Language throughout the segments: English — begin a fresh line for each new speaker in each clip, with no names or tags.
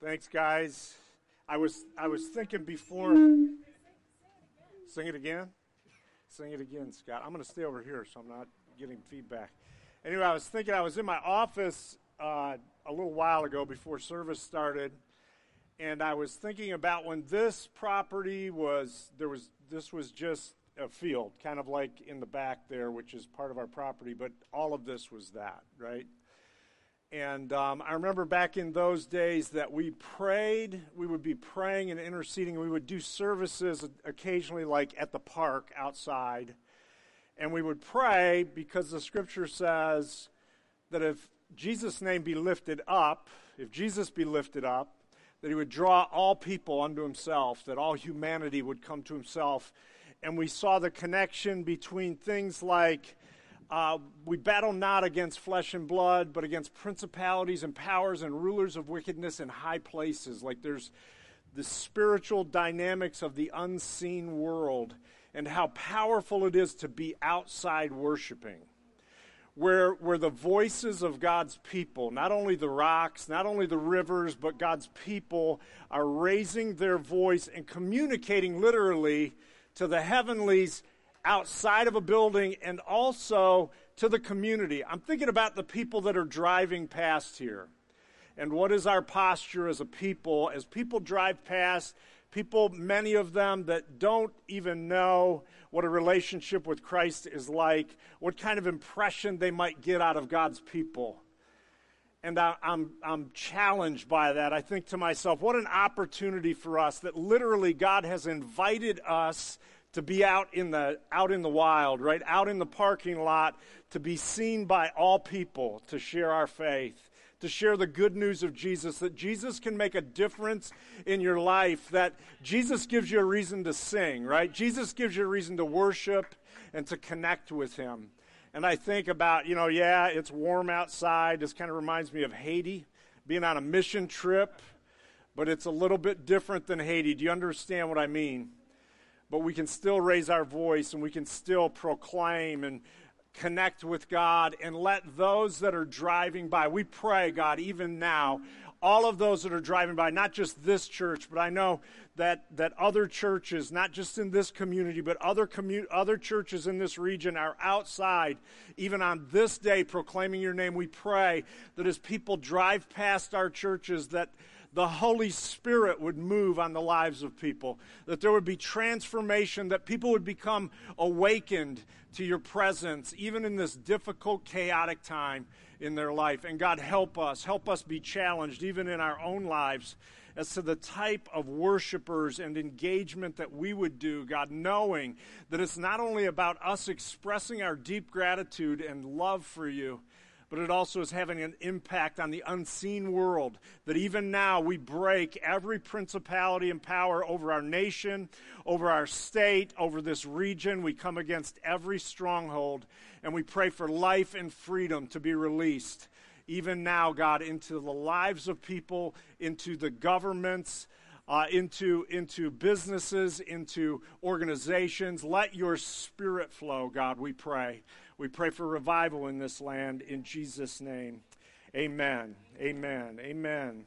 Thanks, guys. I was I was thinking before. Sing it again. Sing it again, Scott. I'm going to stay over here so I'm not getting feedback. Anyway, I was thinking I was in my office uh, a little while ago before service started, and I was thinking about when this property was there was this was just a field, kind of like in the back there, which is part of our property, but all of this was that, right? And um, I remember back in those days that we prayed, we would be praying and interceding. We would do services occasionally, like at the park outside. And we would pray because the scripture says that if Jesus' name be lifted up, if Jesus be lifted up, that he would draw all people unto himself, that all humanity would come to himself. And we saw the connection between things like uh, we battle not against flesh and blood, but against principalities and powers and rulers of wickedness in high places. Like there's the spiritual dynamics of the unseen world and how powerful it is to be outside worshiping. Where, where the voices of God's people, not only the rocks, not only the rivers, but God's people are raising their voice and communicating literally to the heavenlies outside of a building and also to the community. I'm thinking about the people that are driving past here. And what is our posture as a people? As people drive past, people, many of them that don't even know what a relationship with Christ is like, what kind of impression they might get out of God's people. And I, am I'm, I'm challenged by that. I think to myself, what an opportunity for us that literally God has invited us to be out in the out in the wild, right? Out in the parking lot to be seen by all people to share our faith, to share the good news of Jesus that Jesus can make a difference in your life, that Jesus gives you a reason to sing, right? Jesus gives you a reason to worship and to connect with him. And I think about, you know, yeah, it's warm outside. This kind of reminds me of Haiti, being on a mission trip, but it's a little bit different than Haiti. Do you understand what I mean? But we can still raise our voice and we can still proclaim and connect with God and let those that are driving by, we pray, God, even now, all of those that are driving by, not just this church, but I know that, that other churches, not just in this community, but other, commu- other churches in this region are outside, even on this day, proclaiming your name. We pray that as people drive past our churches, that the Holy Spirit would move on the lives of people, that there would be transformation, that people would become awakened to your presence, even in this difficult, chaotic time in their life. And God, help us. Help us be challenged, even in our own lives, as to the type of worshipers and engagement that we would do, God, knowing that it's not only about us expressing our deep gratitude and love for you but it also is having an impact on the unseen world. That even now we break every principality and power over our nation, over our state, over this region. We come against every stronghold, and we pray for life and freedom to be released. Even now, God, into the lives of people, into the governments, uh, into, into businesses, into organizations. Let your spirit flow, God, we pray. We pray for revival in this land in Jesus' name. Amen. Amen. Amen.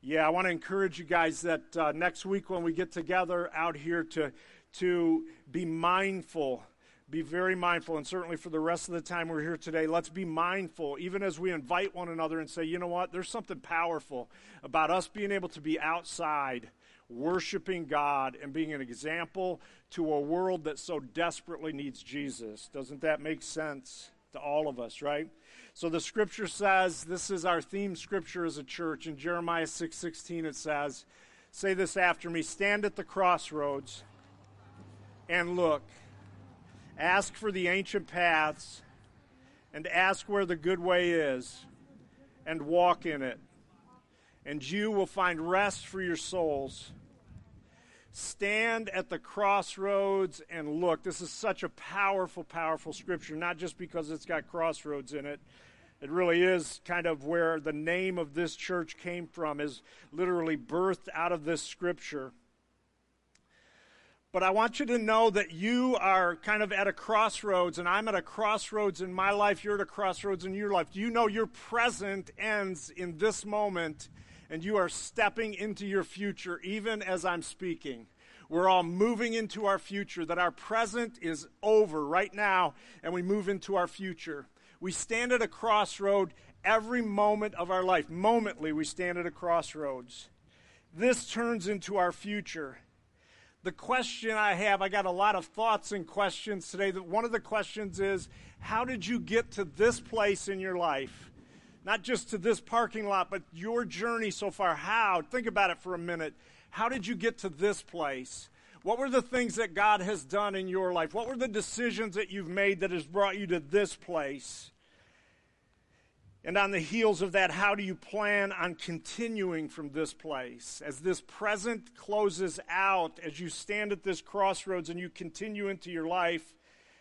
Yeah, I want to encourage you guys that uh, next week when we get together out here to, to be mindful, be very mindful, and certainly for the rest of the time we're here today, let's be mindful, even as we invite one another and say, you know what, there's something powerful about us being able to be outside worshiping God and being an example to a world that so desperately needs Jesus. Doesn't that make sense to all of us, right? So the scripture says, this is our theme scripture as a church. In Jeremiah 6:16 it says, say this after me, stand at the crossroads and look. Ask for the ancient paths and ask where the good way is and walk in it. And you will find rest for your souls stand at the crossroads and look. This is such a powerful, powerful scripture, not just because it's got crossroads in it. It really is kind of where the name of this church came from, is literally birthed out of this scripture. But I want you to know that you are kind of at a crossroads, and I'm at a crossroads in my life. You're at a crossroads in your life. Do you know your present ends in this moment and you are stepping into your future even as I'm speaking. We're all moving into our future, that our present is over right now, and we move into our future. We stand at a crossroad every moment of our life. Momently, we stand at a crossroads. This turns into our future. The question I have, I got a lot of thoughts and questions today. One of the questions is how did you get to this place in your life? Not just to this parking lot, but your journey so far. How? Think about it for a minute. How did you get to this place? What were the things that God has done in your life? What were the decisions that you've made that has brought you to this place? And on the heels of that, how do you plan on continuing from this place? As this present closes out, as you stand at this crossroads and you continue into your life,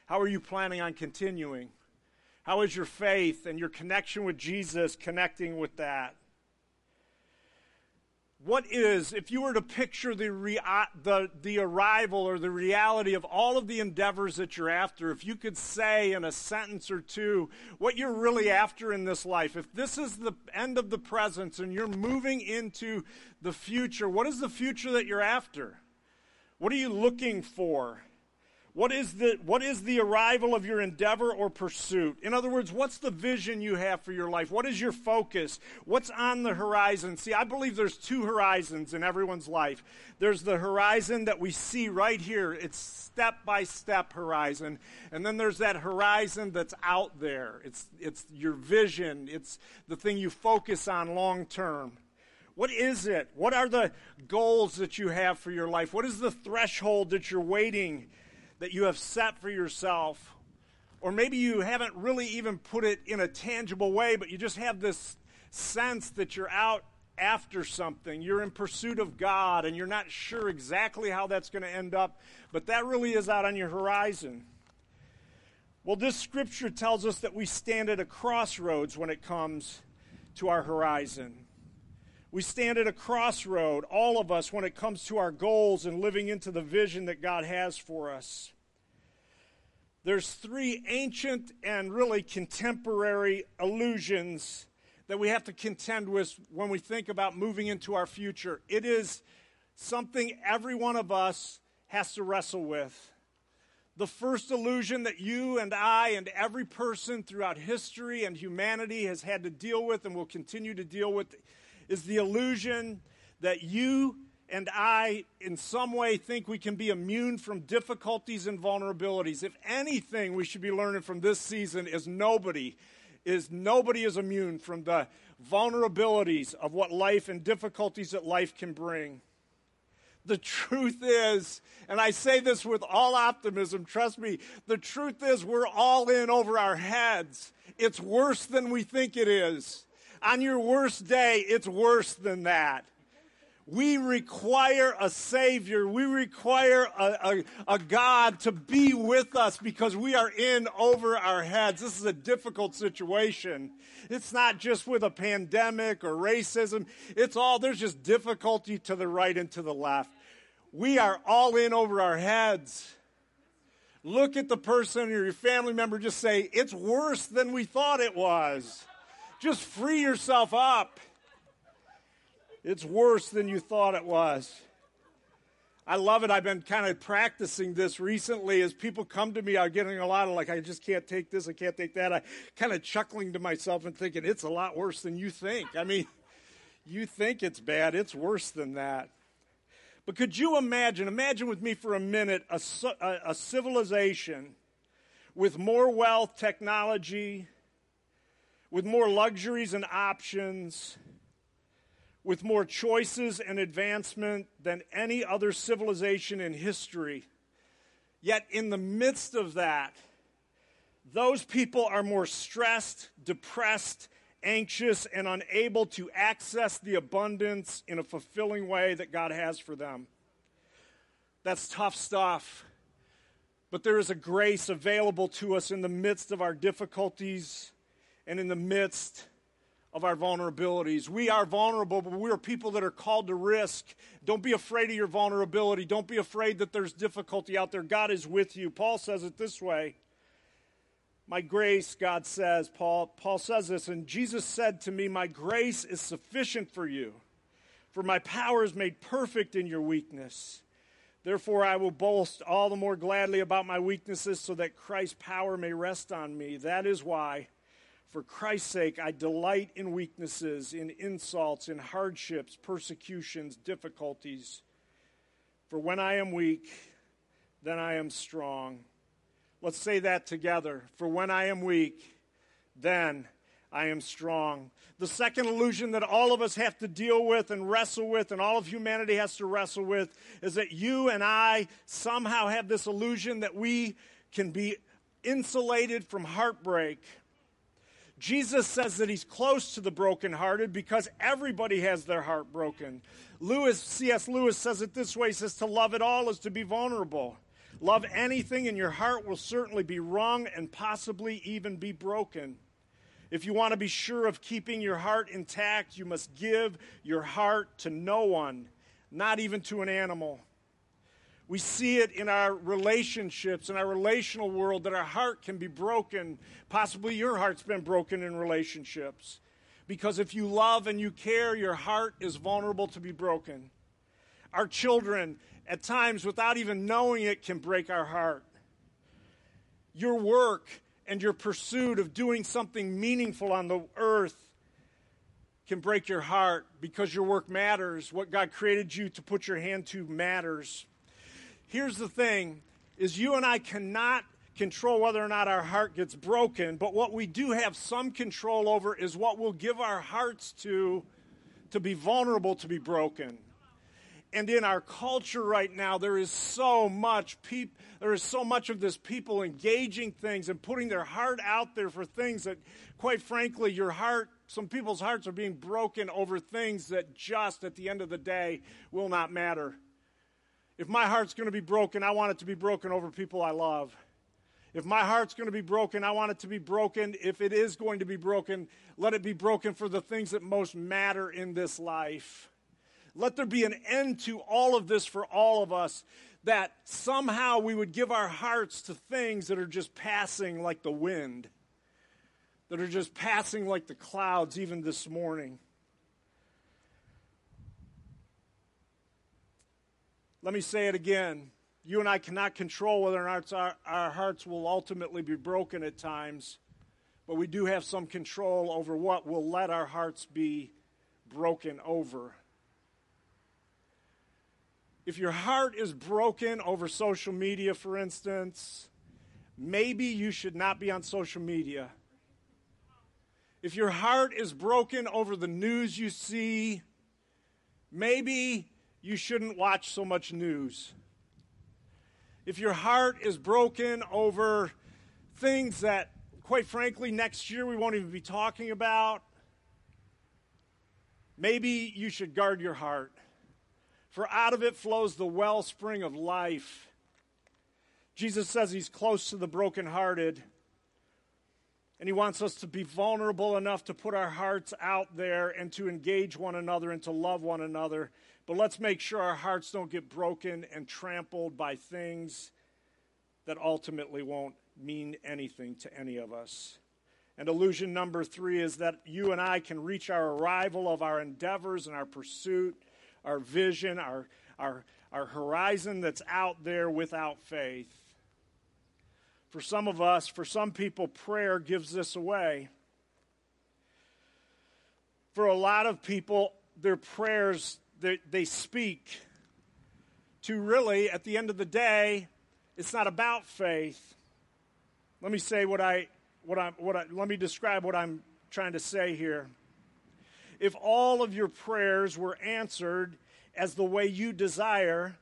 how are you planning on continuing? How is your faith and your connection with Jesus connecting with that? what is, if you were to picture the, the, the arrival or the reality of all of the endeavors that you're after, if you could say in a sentence or two what you're really after in this life, if this is the end of the presence and you're moving into the future, what is the future that you're after? What are you looking for? What is, the, what is the arrival of your endeavor or pursuit? In other words, what's the vision you have for your life? What is your focus? What's on the horizon? See, I believe there's two horizons in everyone's life. There's the horizon that we see right here, it's step by step horizon. And then there's that horizon that's out there. It's, it's your vision, it's the thing you focus on long term. What is it? What are the goals that you have for your life? What is the threshold that you're waiting that you have set for yourself, or maybe you haven't really even put it in a tangible way, but you just have this sense that you're out after something. You're in pursuit of God, and you're not sure exactly how that's going to end up, but that really is out on your horizon. Well, this scripture tells us that we stand at a crossroads when it comes to our horizon. We stand at a crossroad, all of us, when it comes to our goals and living into the vision that God has for us. There's three ancient and really contemporary illusions that we have to contend with when we think about moving into our future. It is something every one of us has to wrestle with. The first illusion that you and I and every person throughout history and humanity has had to deal with and will continue to deal with is the illusion that you and I, in some way, think we can be immune from difficulties and vulnerabilities. If anything, we should be learning from this season is nobody is nobody is immune from the vulnerabilities of what life and difficulties that life can bring. The truth is, and I say this with all optimism, trust me, the truth is we're all in over our heads. It's worse than we think it is. On your worst day, it's worse than that. We require a Savior. We require a, a, a, God to be with us because we are in over our heads. This is a difficult situation. It's not just with a pandemic or racism, it's all, there's just difficulty to the right and to the left. We are all in over our heads. Look at the person or your family member, just say, It's worse than we thought it was. Just free yourself up. It's worse than you thought it was. I love it. I've been kind of practicing this recently as people come to me. I'm getting a lot of like, I just can't take this, I can't take that. I kind of chuckling to myself and thinking, it's a lot worse than you think. I mean, you think it's bad, it's worse than that. But could you imagine, imagine with me for a minute, a, a, a civilization with more wealth, technology, with more luxuries and options, with more choices and advancement than any other civilization in history. Yet, in the midst of that, those people are more stressed, depressed, anxious, and unable to access the abundance in a fulfilling way that God has for them. That's tough stuff. But there is a grace available to us in the midst of our difficulties and in the midst of our vulnerabilities. We are vulnerable, but we are people that are called to risk. Don't be afraid of your vulnerability. Don't be afraid that there's difficulty out there. God is with you. Paul says it this way. My grace, God says, Paul, Paul says this, and Jesus said to me, My grace is sufficient for you. For my power is made perfect in your weakness. Therefore, I will boast all the more gladly about my weaknesses so that Christ's power may rest on me. That is why, for Christ's sake, I delight in weaknesses, in insults, in hardships, persecutions, difficulties. For when I am weak, then I am strong. Let's say that together. For when I am weak, then I am strong. The second illusion that all of us have to deal with and wrestle with, and all of humanity has to wrestle with, is that you and I somehow have this illusion that we can be insulated from heartbreak. Jesus says that he's close to the brokenhearted because everybody has their heart broken. Lewis, C.S. Lewis says it this way he says, To love at all is to be vulnerable. Love anything, and your heart will certainly be wrung and possibly even be broken. If you want to be sure of keeping your heart intact, you must give your heart to no one, not even to an animal. We see it in our relationships, in our relational world, that our heart can be broken. Possibly your heart's been broken in relationships. Because if you love and you care, your heart is vulnerable to be broken. Our children, at times, without even knowing it, can break our heart. Your work, and your pursuit of doing something meaningful on the earth can break your heart because your work matters. What God created you to put your hand to matters. Here's the thing is you and I cannot control whether or not our heart gets broken, but what we do have some control over is what we'll give our hearts to to be vulnerable to be broken. And in our culture right now, there is so much peop- there is so much of this people engaging things and putting their heart out there for things that, quite frankly, your heart, some people's hearts are being broken over things that just at the end of the day will not matter. If my heart's going to be broken, I want it to be broken over people I love. If my heart's going to be broken, I want it to be broken. If it is going to be broken, let it be broken for the things that most matter in this life. Let there be an end to all of this for all of us, that somehow we would give our hearts to things that are just passing like the wind, that are just passing like the clouds, even this morning. Let me say it again. You and I cannot control whether or not our, our hearts will ultimately be broken at times, but we do have some control over what will let our hearts be broken over. If your heart is broken over social media, for instance, maybe you should not be on social media. If your heart is broken over the news you see, maybe you shouldn't watch so much news. If your heart is broken over things that, quite frankly, next year we won't even be talking about, maybe you should guard your heart for out of it flows the wellspring of life. Jesus says he's close to the brokenhearted, and he wants us to be vulnerable enough to put our hearts out there and to engage one another and to love one another. But let's make sure our hearts don't get broken and trampled by things that ultimately won't mean anything to any of us. And illusion number three is that you and I can reach our arrival of our endeavors and our pursuit our vision, our, our, our horizon that's out there without faith. For some of us, for some people, prayer gives this away. For a lot of people, their prayers, they, they speak to really, at the end of the day, it's not about faith. Let me say what I, what I, what I, let me describe what I'm trying to say here if all of your prayers were answered as the way you desire,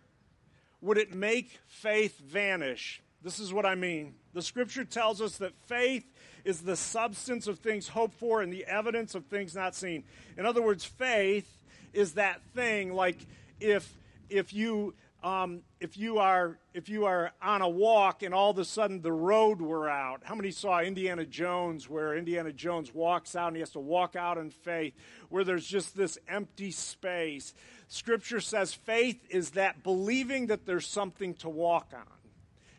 would it make faith vanish? This is what I mean. The scripture tells us that faith is the substance of things hoped for and the evidence of things not seen. In other words, faith is that thing like if if you um, if you are if you are on a walk and all of a sudden the road were out how many saw indiana jones where indiana jones walks out and he has to walk out in faith where there's just this empty space scripture says faith is that believing that there's something to walk on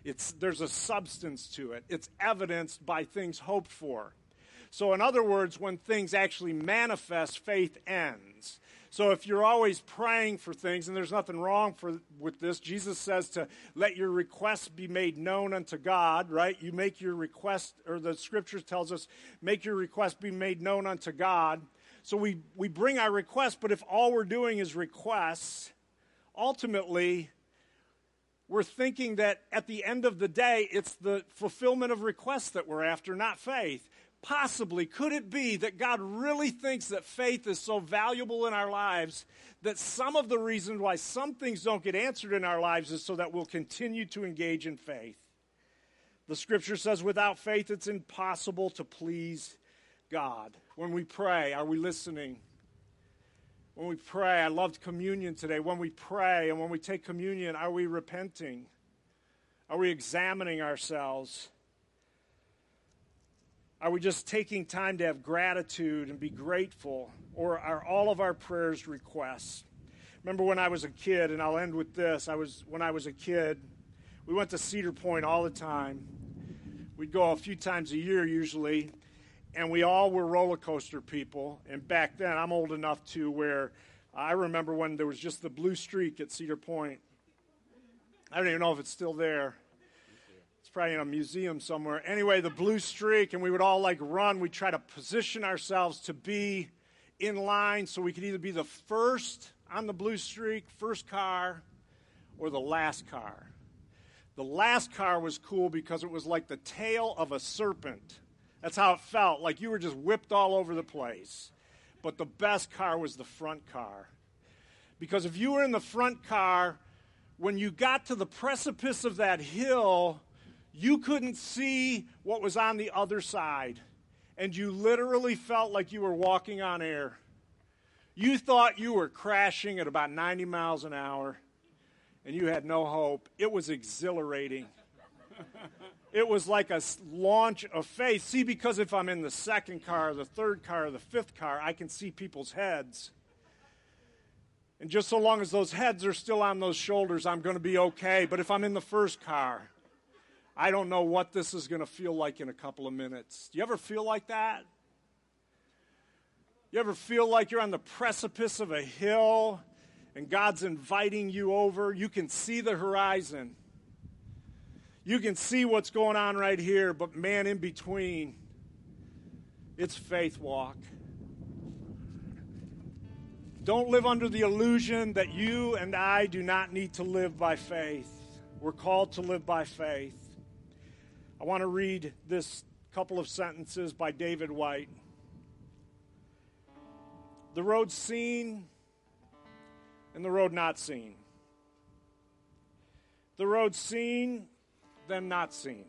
it's there's a substance to it it's evidenced by things hoped for so in other words when things actually manifest faith ends So if you're always praying for things, and there's nothing wrong for, with this, Jesus says to let your requests be made known unto God, right? You make your request, or the scripture tells us, make your request be made known unto God. So we, we bring our requests, but if all we're doing is requests, ultimately, we're thinking that at the end of the day, it's the fulfillment of requests that we're after, not faith possibly could it be that God really thinks that faith is so valuable in our lives that some of the reasons why some things don't get answered in our lives is so that we'll continue to engage in faith? The scripture says, without faith, it's impossible to please God. When we pray, are we listening? When we pray, I loved communion today. When we pray and when we take communion, are we repenting? Are we examining ourselves? Are we just taking time to have gratitude and be grateful? Or are all of our prayers requests? Remember when I was a kid, and I'll end with this. I was when I was a kid, we went to Cedar Point all the time. We'd go a few times a year usually, and we all were roller coaster people. And back then, I'm old enough to where I remember when there was just the blue streak at Cedar Point. I don't even know if it's still there. It's probably in a museum somewhere. Anyway, the blue streak, and we would all like run. We'd try to position ourselves to be in line so we could either be the first on the blue streak, first car, or the last car. The last car was cool because it was like the tail of a serpent. That's how it felt, like you were just whipped all over the place. But the best car was the front car. Because if you were in the front car, when you got to the precipice of that hill, you couldn't see what was on the other side, and you literally felt like you were walking on air. You thought you were crashing at about 90 miles an hour, and you had no hope. It was exhilarating. it was like a launch of faith. See, because if I'm in the second car, the third car, the fifth car, I can see people's heads. And just so long as those heads are still on those shoulders, I'm going to be okay. But if I'm in the first car, I don't know what this is going to feel like in a couple of minutes. Do you ever feel like that? You ever feel like you're on the precipice of a hill and God's inviting you over? You can see the horizon. You can see what's going on right here, but man, in between, it's faith walk. Don't live under the illusion that you and I do not need to live by faith. We're called to live by faith. I want to read this couple of sentences by David Whyte. The road seen and the road not seen. The road seen, then not seen.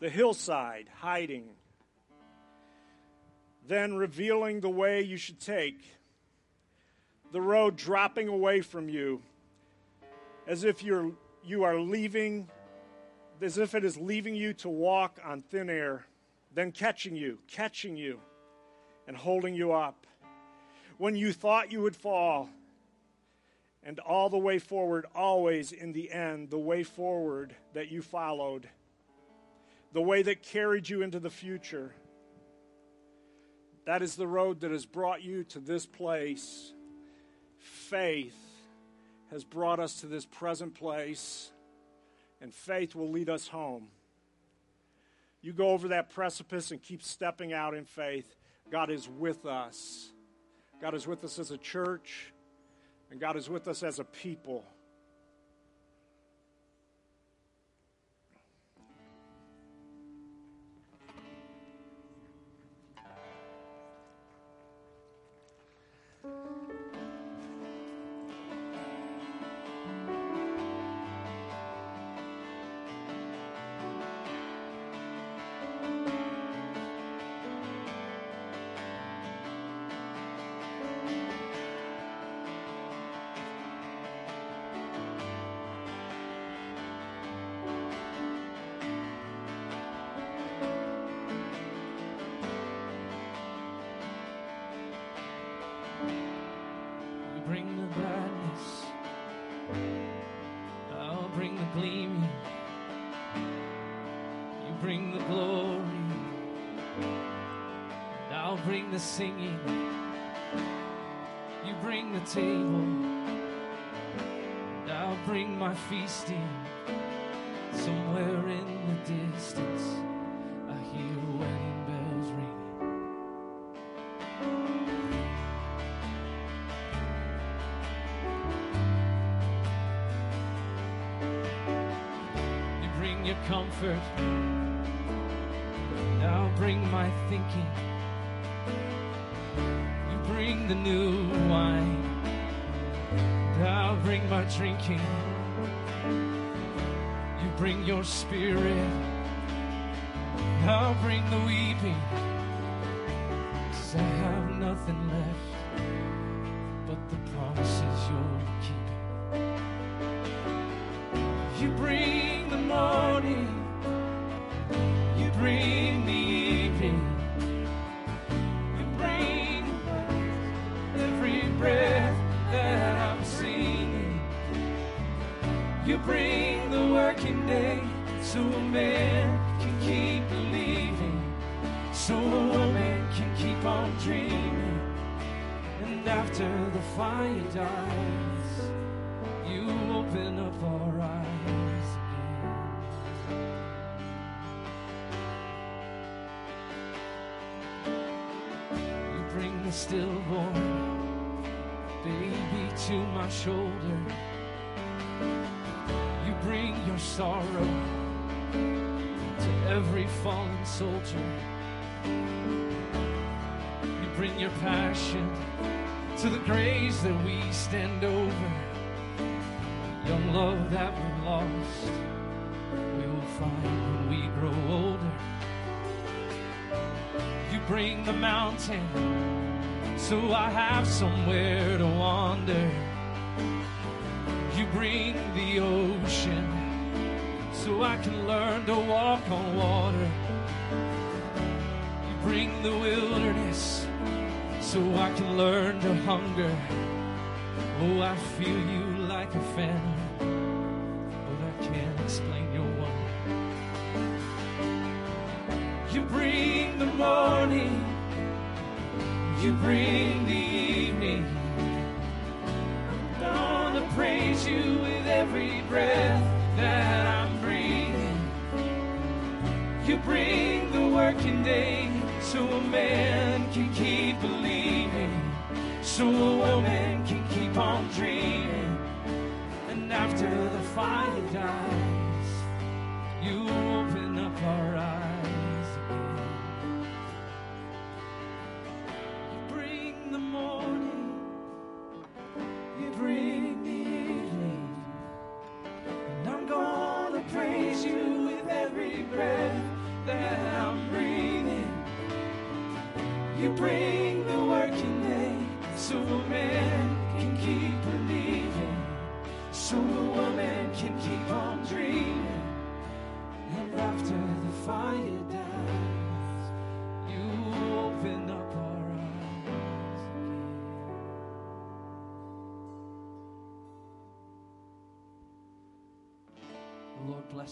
The hillside hiding, then revealing the way you should take. The road dropping away from you as if you're, you are leaving as if it is leaving you to walk on thin air, then catching you, catching you, and holding you up. When you thought you would fall, and all the way forward, always in the end, the way forward that you followed, the way that carried you into the future. That is the road that has brought you to this place. Faith has brought us to this present place and faith will lead us home. You go over that precipice and keep stepping out in faith. God is with us. God is with us as a church, and God is with us as a people.
Singing. You bring the table, I'll bring my feasting. Somewhere in the distance, I hear wedding bells ringing. You bring your comfort, I'll bring my thinking. The new wine, I'll bring my drinking. You bring your spirit, I'll bring the weeping. Breath that I'm singing. You bring the working day so a man can keep believing, so a woman can keep on dreaming. And after the fire dies, you open up our eyes again. You bring the stillborn baby to my shoulder. You bring your sorrow to every fallen soldier. You bring your passion to the graves that we stand over. Young love that we lost, we will find when we grow older. You bring the mountain, so I have somewhere to wander. You bring the ocean, so I can learn to walk on water. You bring the wilderness, so I can learn to hunger. Oh, I feel you like a phantom, but I can't explain your wonder. You bring the morning, you bring the evening. I'm gonna praise you with every breath that I'm breathing. You bring the working day so a man can keep believing, so a woman can keep on dreaming. And after the fire dies, you open up our eyes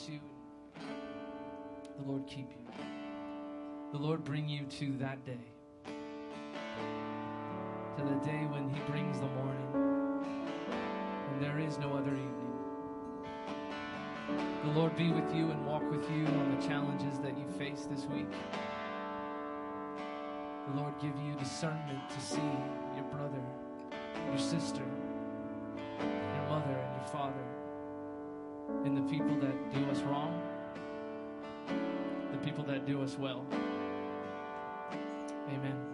bless you. The Lord keep you. The Lord bring you to that day. To the day when He brings the morning. And there is no other evening. The Lord be with you and walk with you on the challenges that you face this week. The Lord give you discernment to see your brother, your sister, your mother, and your father, and the people that do us wrong, the people that do us well. Amen.